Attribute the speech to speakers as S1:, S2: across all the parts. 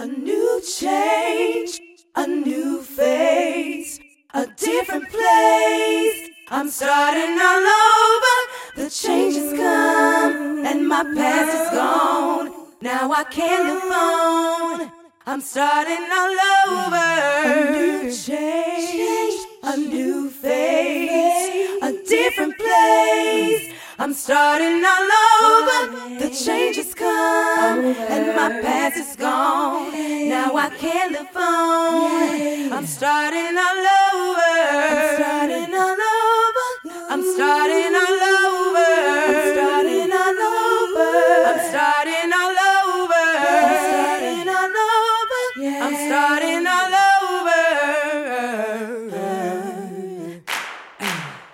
S1: A new change, a new phase, a different place. I'm starting all over. The change has come and my past is gone. Now I can't live on. I'm starting all over. A new change, a new phase, a different place. I'm starting all over. The change has come and Now I can't live on. I'm starting all over. I'm starting all over. I'm starting all over. I'm starting all over. I'm starting all over. I'm starting all over. I'm starting all over.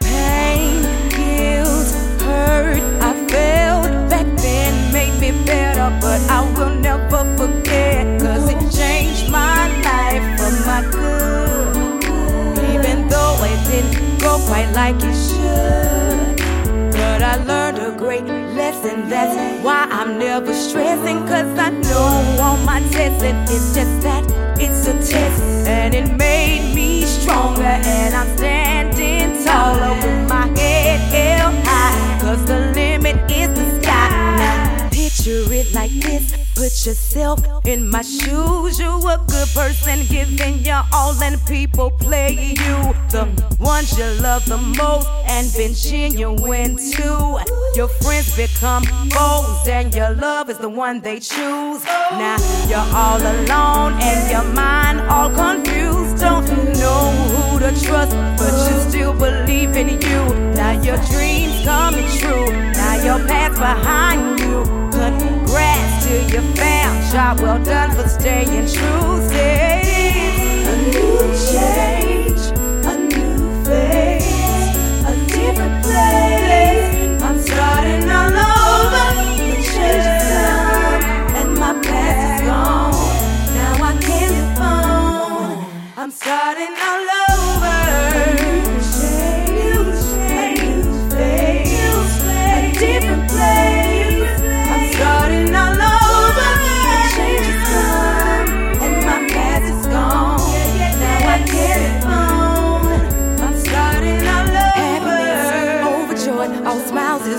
S1: Pain, guilt, hurt, I felt back then made me better, but I will never didn't go quite like it should. But I learned a great lesson, that's why I'm never stressing. Cause I know all my tests, and it's just that it's a test. And it made me stronger, Picture it like this. Put yourself in my shoes. You a good person, giving your all, and people play you. The ones you love the most and been genuine to. Your friends become foes, and your love is the one they choose. Now you're all alone, and your mind all confused. Don't know who to trust, but you still believe in you. Now your dreams coming true. Your past behind you. Congrats to your fam. Job well done for staying true. Say,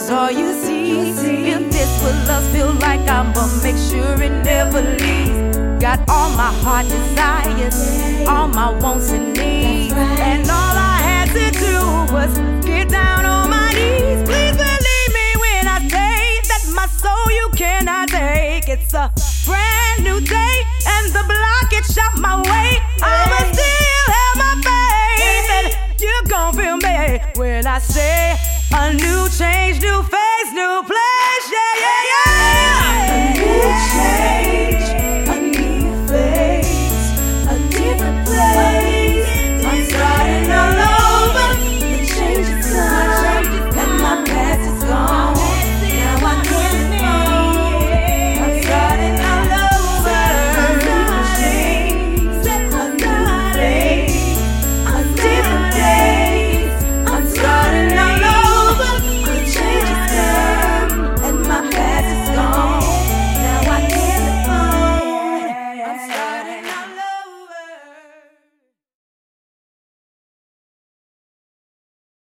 S1: is all you see. If this what love feel like, I'ma make sure it never leaves. Got all my heart desires, all my wants and needs, and all I had to do was get down on my knees. Please believe me when I say that my soul you cannot take. It's a brand new day, and the block it shot my way. I'ma still have my faith, and you gon' feel me when I say a new change, new.